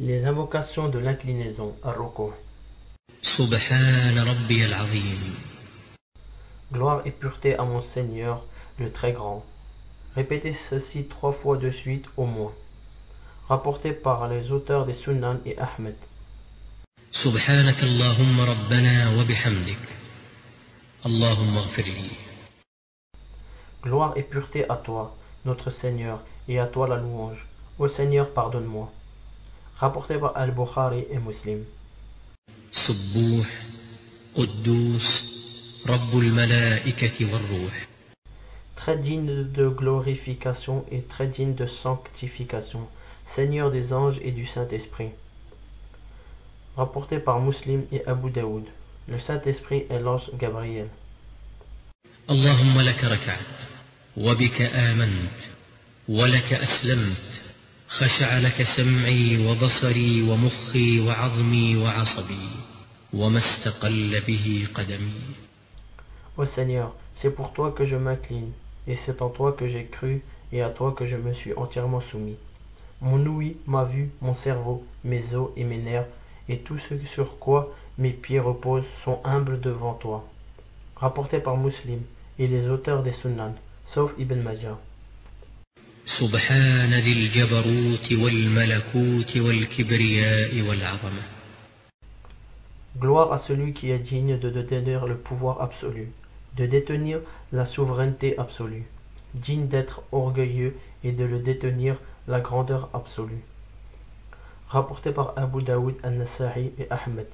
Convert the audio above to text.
Les invocations de l'inclinaison, ar-ruku'. سبحان ربي العظيم Gloire et pureté à mon Seigneur, le très grand. Répétez ceci trois fois de suite au moins. Rapporté par les auteurs des Sunan et Ahmed. سبحانك اللهم ربنا وبحمدك اللهم اغفر لي Gloire et pureté à toi, notre Seigneur, et à toi la louange. Ô Seigneur, pardonne-moi. rapporté par Al-Bukhari et Muslim. Très digne de glorification et très digne de sanctification, Seigneur des anges et du Saint-Esprit. Rapporté par Muslim et Abu Daoud. Le Saint-Esprit est l'ange Gabriel. Allahumma laka raka'at, wa bika wa خشع لك سمعي وبصري ومخي وعظمي وعصبي وما استقل به قدمي Ô Seigneur, c'est pour toi que je m'incline, et c'est en toi que j'ai cru, et à toi que je me suis entièrement soumis. Mon ouïe, ma vue, mon cerveau, mes os et mes nerfs, et tout ce sur quoi mes pieds reposent sont humbles devant toi. Rapporté par Muslim et les auteurs des Sunan, sauf Ibn Majah. سبحان ذي الجبروت والملكوت والكبرياء والعظمة Gloire à celui qui est digne de détenir le pouvoir absolu, de détenir la souveraineté absolue, digne d'être orgueilleux et de le détenir la grandeur absolue. Rapporté par Abu Daoud al-Nasa'i et Ahmed.